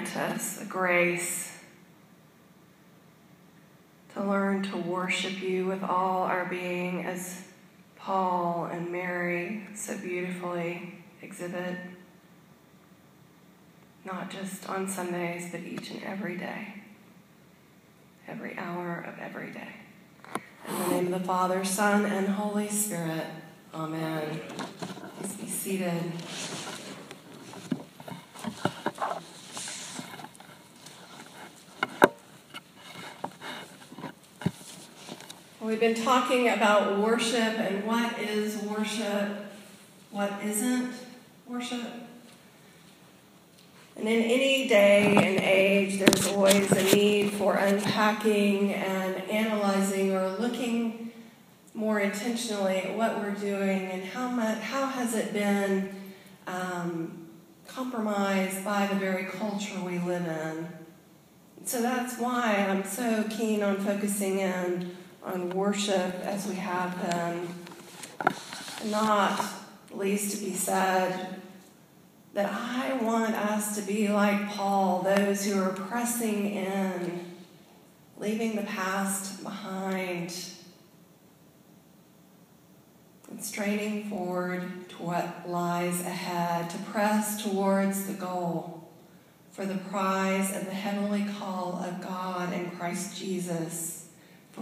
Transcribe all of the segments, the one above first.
grant us the grace to learn to worship you with all our being as Paul and Mary so beautifully exhibit, not just on Sundays, but each and every day, every hour of every day. In the name of the Father, Son, and Holy Spirit, Amen. Please be seated. We've been talking about worship and what is worship, what isn't worship. And in any day and age, there's always a need for unpacking and analyzing or looking more intentionally at what we're doing and how much, how has it been um, compromised by the very culture we live in. So that's why I'm so keen on focusing in on worship as we have been. Not least to be said that I want us to be like Paul, those who are pressing in, leaving the past behind, and straining forward to what lies ahead, to press towards the goal for the prize of the heavenly call of God in Christ Jesus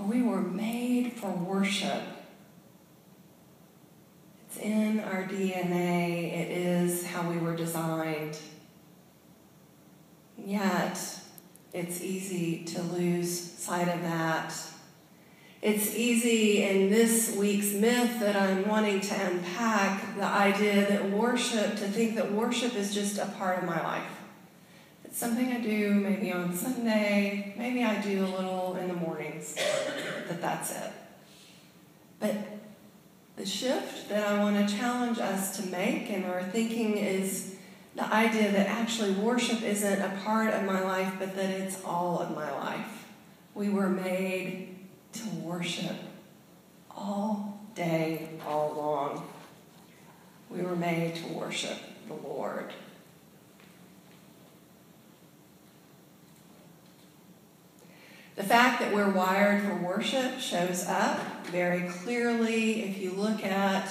we were made for worship. It's in our DNA, it is how we were designed. Yet, it's easy to lose sight of that. It's easy in this week's myth that I'm wanting to unpack the idea that worship, to think that worship is just a part of my life. It's something I do maybe on Sunday, maybe I do a little in the mornings, but that's it. But the shift that I want to challenge us to make in our thinking is the idea that actually worship isn't a part of my life, but that it's all of my life. We were made to worship all day, all long. We were made to worship the Lord. The fact that we're wired for worship shows up very clearly if you look at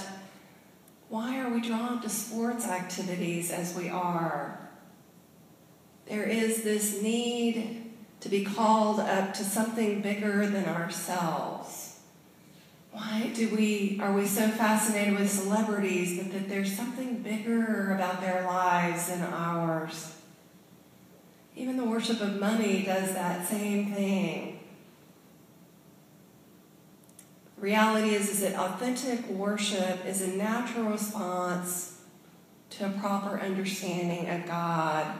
why are we drawn to sports activities as we are? There is this need to be called up to something bigger than ourselves. Why do we are we so fascinated with celebrities that, there's something bigger about their lives than ours? Even the worship of money does that same thing. Reality is, is that authentic worship is a natural response to a proper understanding of God.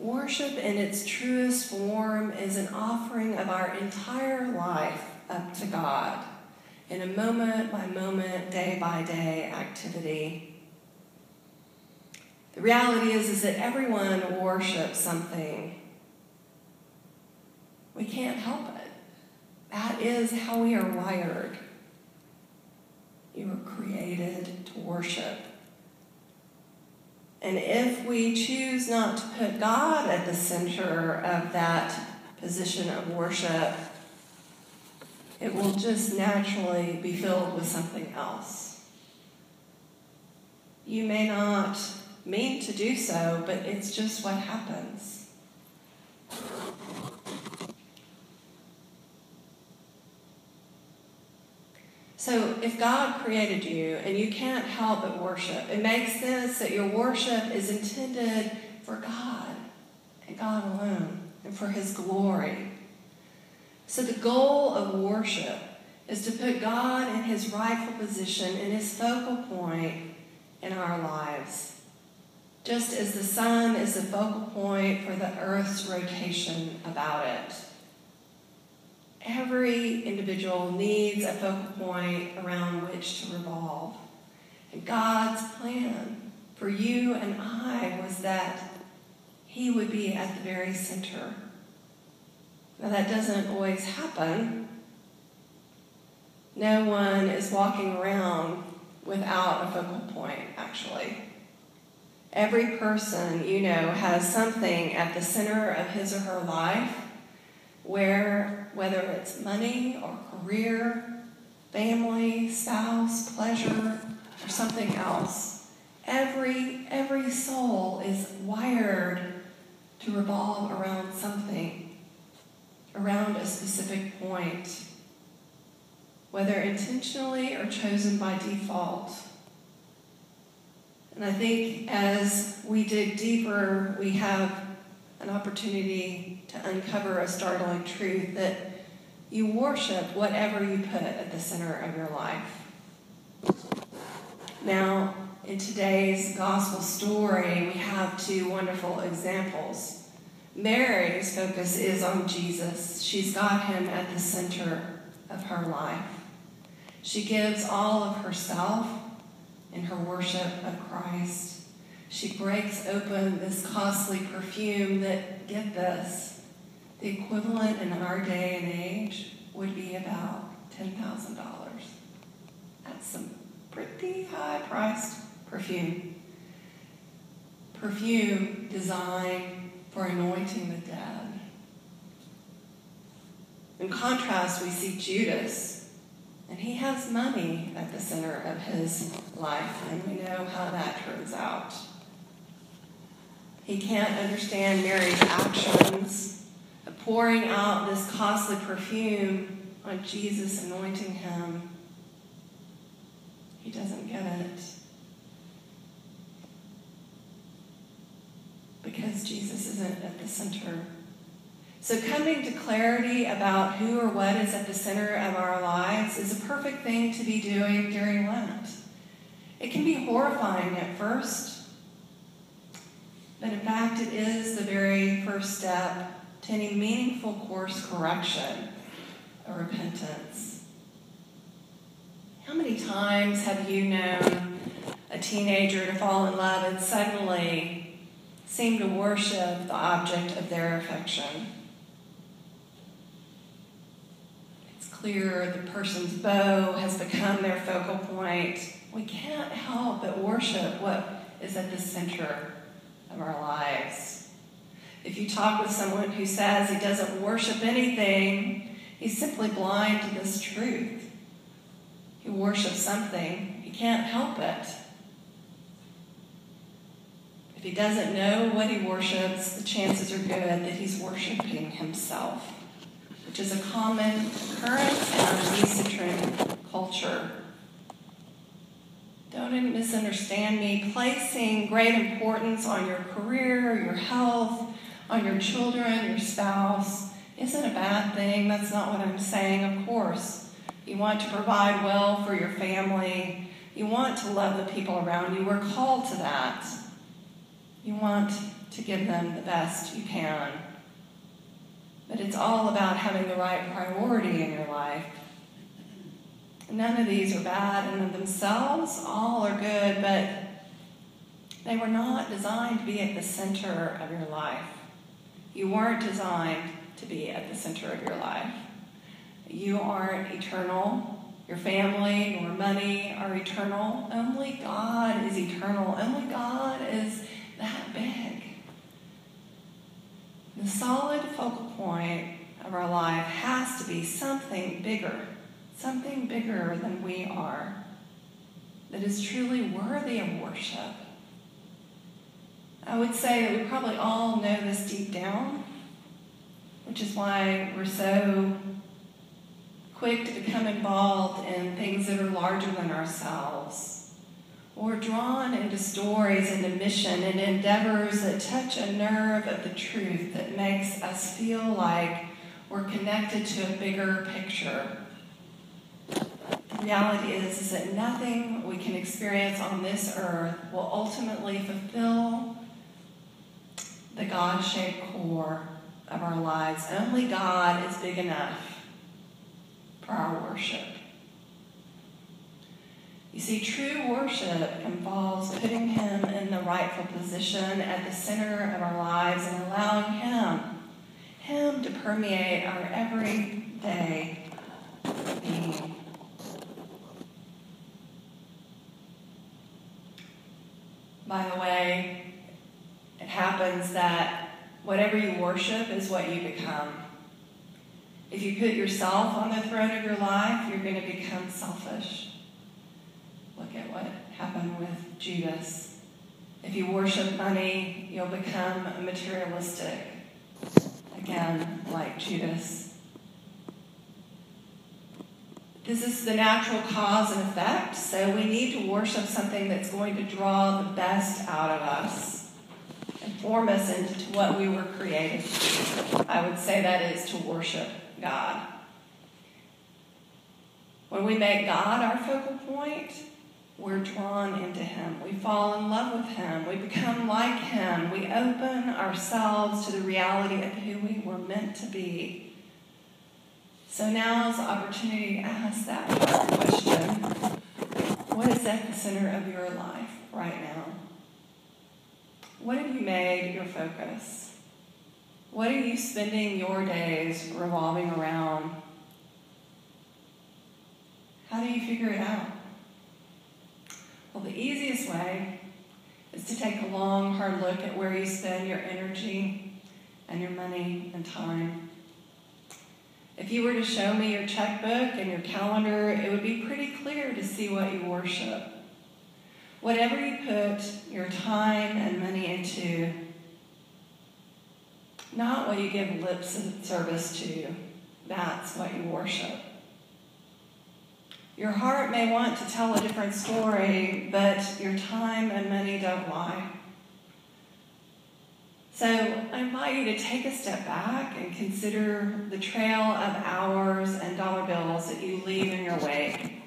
Worship in its truest form is an offering of our entire life up to God in a moment by moment, day by day activity. The reality is, is that everyone worships something. We can't help it. That is how we are wired. You were created to worship. And if we choose not to put God at the center of that position of worship, it will just naturally be filled with something else. You may not mean to do so, but it's just what happens. So, if God created you and you can't help but worship, it makes sense that your worship is intended for God and God alone and for His glory. So, the goal of worship is to put God in His rightful position and His focal point in our lives just as the sun is the focal point for the earth's rotation about it. Every individual needs a focal point around which to revolve. And God's plan for you and I was that He would be at the very center. Now, that doesn't always happen. No one is walking around without a focal point, actually. Every person you know has something at the center of his or her life where, whether it's money or career, family, spouse, pleasure, or something else, every, every soul is wired to revolve around something, around a specific point, whether intentionally or chosen by default. And I think as we dig deeper, we have an opportunity to uncover a startling truth that you worship whatever you put at the center of your life. Now, in today's gospel story, we have two wonderful examples. Mary's focus is on Jesus. She's got him at the center of her life. She gives all of herself in her worship of Christ. She breaks open this costly perfume that, get this, the equivalent in our day and age would be about $10,000. That's some pretty high priced perfume. Perfume designed for anointing the dead. In contrast, we see Judas and he has money at the center of his life, and we know how that turns out. He can't understand Mary's actions of pouring out this costly perfume on Jesus, anointing him. He doesn't get it. Because Jesus isn't at the center so, coming to clarity about who or what is at the center of our lives is a perfect thing to be doing during Lent. It can be horrifying at first, but in fact, it is the very first step to any meaningful course correction or repentance. How many times have you known a teenager to fall in love and suddenly seem to worship the object of their affection? Clear, the person's beau has become their focal point. We can't help but worship what is at the center of our lives. If you talk with someone who says he doesn't worship anything, he's simply blind to this truth. He worships something, he can't help it. If he doesn't know what he worships, the chances are good that he's worshiping himself which is a common occurrence in our recentering culture. Don't misunderstand me. Placing great importance on your career, your health, on your children, your spouse isn't a bad thing. That's not what I'm saying, of course. You want to provide well for your family. You want to love the people around you. We're called to that. You want to give them the best you can. But it's all about having the right priority in your life. None of these are bad in themselves, all are good, but they were not designed to be at the center of your life. You weren't designed to be at the center of your life. You aren't eternal. Your family nor money are eternal. Only God is eternal. Only God is that big. The solid focal point of our life has to be something bigger, something bigger than we are, that is truly worthy of worship. I would say that we probably all know this deep down, which is why we're so quick to become involved in things that are larger than ourselves or drawn into stories and into mission and endeavors that touch a nerve of the truth that makes us feel like we're connected to a bigger picture. The reality is, is that nothing we can experience on this earth will ultimately fulfill the God shaped core of our lives. Only God is big enough for our worship. You see, true worship involves putting Him in the rightful position at the center of our lives and allowing Him, Him to permeate our everyday being. By the way, it happens that whatever you worship is what you become. If you put yourself on the throne of your life, you're going to become selfish. Look at what happened with Judas. If you worship money, you'll become materialistic. Again, like Judas. This is the natural cause and effect, so we need to worship something that's going to draw the best out of us and form us into what we were created to I would say that is to worship God. When we make God our focal point, we're drawn into Him. We fall in love with Him. We become like Him. We open ourselves to the reality of who we were meant to be. So now is the opportunity to ask that question What is at the center of your life right now? What have you made your focus? What are you spending your days revolving around? How do you figure it out? Well, the easiest way is to take a long, hard look at where you spend your energy and your money and time. If you were to show me your checkbook and your calendar, it would be pretty clear to see what you worship. Whatever you put your time and money into, not what you give lip service to, that's what you worship. Your heart may want to tell a different story, but your time and money don't lie. So I invite you to take a step back and consider the trail of hours and dollar bills that you leave in your wake.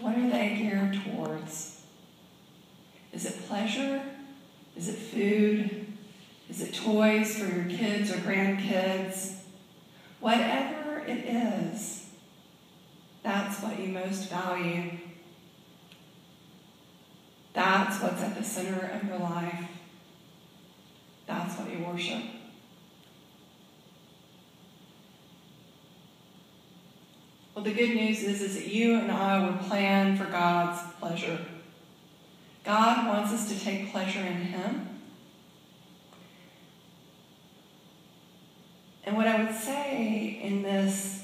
What are they geared towards? Is it pleasure? Is it food? Is it toys for your kids or grandkids? Whatever it is, that's what you most value. That's what's at the center of your life. That's what you worship. Well, the good news is, is that you and I were planned for God's pleasure. God wants us to take pleasure in Him. And what I would say in this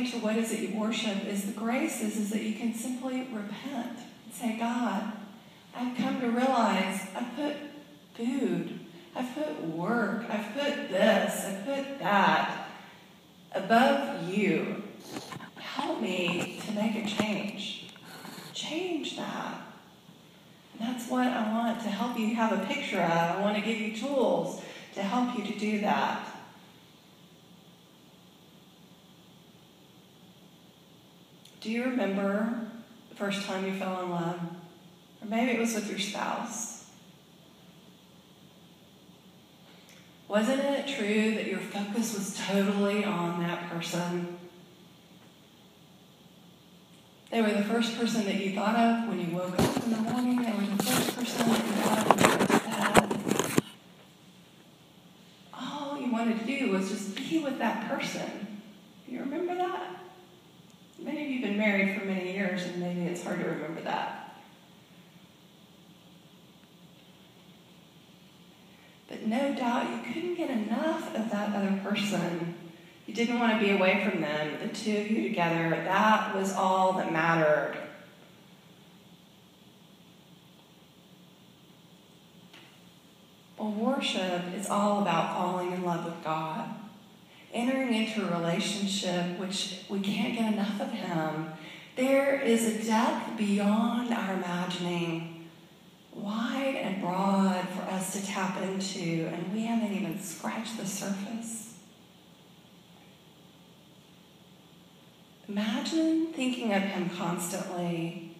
to what is it you worship is the grace is, that you can simply repent and say, God, I've come to realize I put food I've put work, I've put this, I've put that above you. Help me to make a change. Change that. That's what I want to help you have a picture of. I want to give you tools to help you to do that. Do you remember the first time you fell in love? Or maybe it was with your spouse. Wasn't it true that your focus was totally on that person? They were the first person that you thought of when you woke up in the morning. They were the first person that you thought of when you to bed. All you wanted to do was just be with that person. Do you remember that? Many of you have been married for many years, and maybe it's hard to remember that. But no doubt you couldn't get enough of that other person. You didn't want to be away from them. The two of you together, that was all that mattered. Well, worship is all about falling in love with God, entering into a relationship which we can't get enough of Him. There is a depth beyond our imagining wide and broad for us to tap into, and we haven't even scratched the surface. Imagine thinking of Him constantly,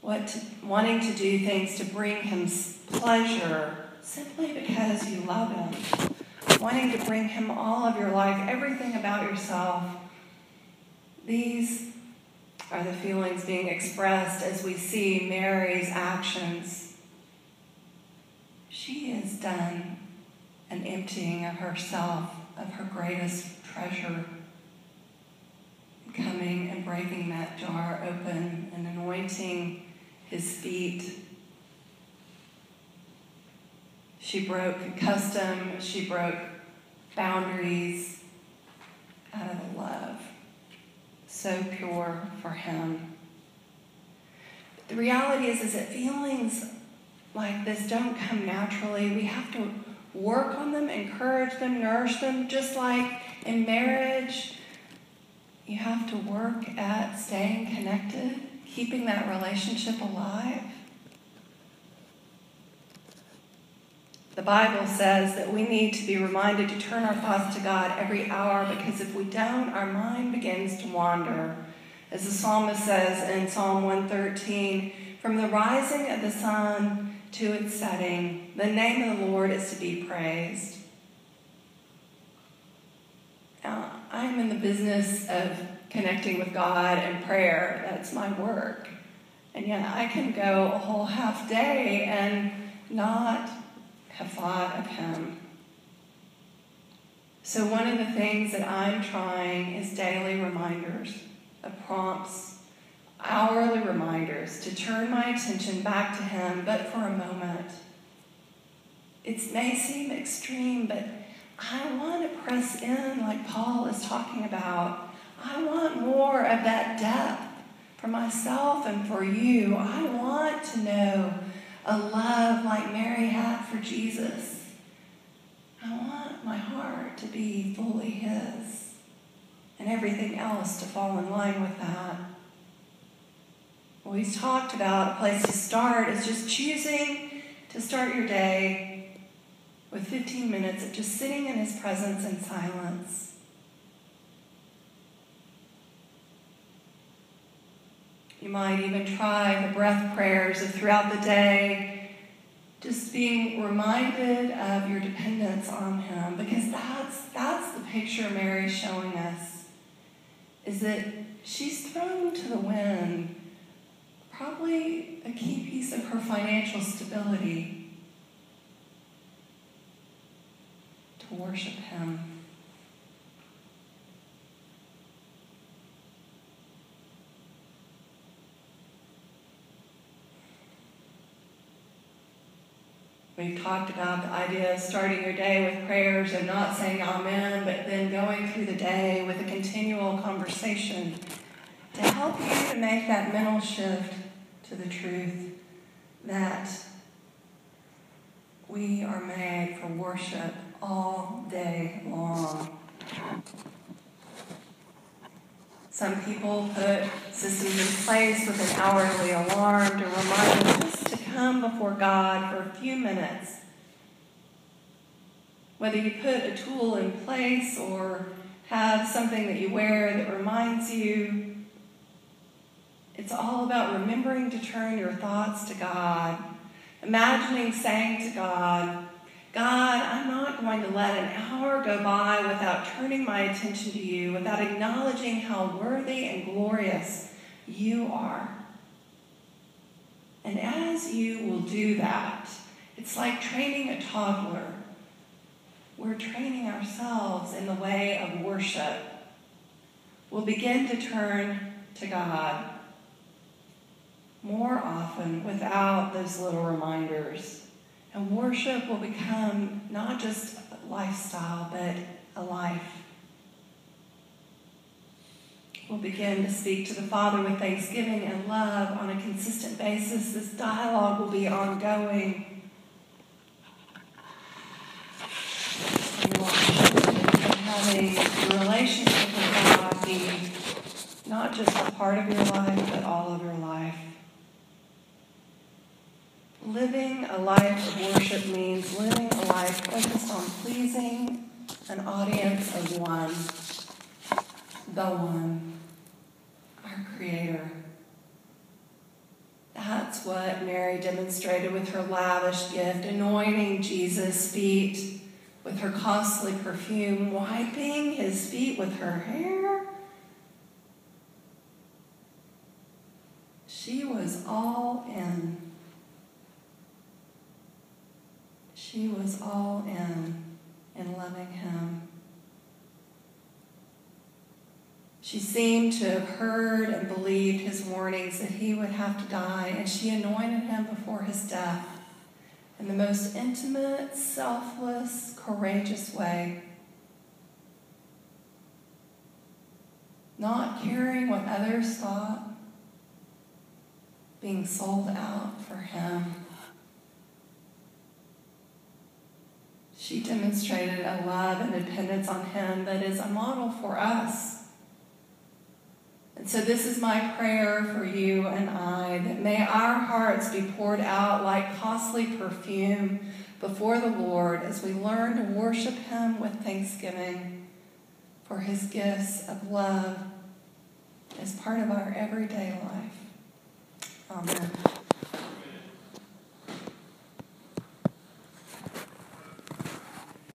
what to, wanting to do things to bring Him pleasure simply because you love Him, wanting to bring Him all of your life, everything about yourself. These are the feelings being expressed as we see Mary's actions. She has done an emptying of herself, of her greatest treasure, coming and breaking that jar open and anointing his feet She broke custom, she broke boundaries out of love. So pure for him. But the reality is, is that feelings like this don't come naturally. We have to work on them, encourage them, nourish them, just like in marriage. You have to work at staying connected, keeping that relationship alive. The Bible says that we need to be reminded to turn our thoughts to God every hour because if we don't, our mind begins to wander. As the psalmist says in Psalm 113, from the rising of the sun to its setting, the name of the Lord is to be praised. Now, I'm in the business of connecting with God and prayer. That's my work. And yet I can go a whole half day and not have thought of him. So, one of the things that I'm trying is daily reminders, of prompts, hourly reminders to turn my attention back to him, but for a moment. It may seem extreme, but I want to press in like Paul is talking about. I want more of that depth for myself and for you. I want to know a love like Mary had for Jesus. I want my heart to be fully His and everything else to fall in line with that. Well, he's talked about a place to start is just choosing to start your day with 15 minutes of just sitting in His presence in silence. You might even try the breath prayers of throughout the day, just being reminded of your dependence on Him, because that's, that's the picture Mary's showing us, is that she's thrown to the wind probably a key piece of her financial stability to worship Him. We've talked about the idea of starting your day with prayers and not saying amen, but then going through the day with a continual conversation to help you to make that mental shift to the truth that we are made for worship all day long. Some people put systems in place with an hourly alarm to remind them just to come before God for a few minutes. Whether you put a tool in place or have something that you wear that reminds you, it's all about remembering to turn your thoughts to God, imagining saying to God, God, I'm not going to let an hour go by without turning my attention to you, without acknowledging how worthy and glorious you are. And as you will do that, it's like training a toddler. We're training ourselves in the way of worship. We'll begin to turn to God more often without those little reminders. And worship will become not just a lifestyle, but a life. We'll begin to speak to the Father with thanksgiving and love on a consistent basis. This dialogue will be ongoing. Have a relationship with God be not just a part of your life, but all of your life. Living a life of worship means living a life focused on pleasing an audience of one, the one, our Creator. That's what Mary demonstrated with her lavish gift, anointing Jesus' feet with her costly perfume, wiping his feet with her hair. She was all in. She was all in in loving him. She seemed to have heard and believed his warnings that he would have to die, and she anointed him before his death in the most intimate, selfless, courageous way. Not caring what others thought, being sold out for Him. She demonstrated a love and dependence on Him that is a model for us. And so, this is my prayer for you and I that may our hearts be poured out like costly perfume before the Lord as we learn to worship Him with thanksgiving for His gifts of love as part of our everyday life. Amen.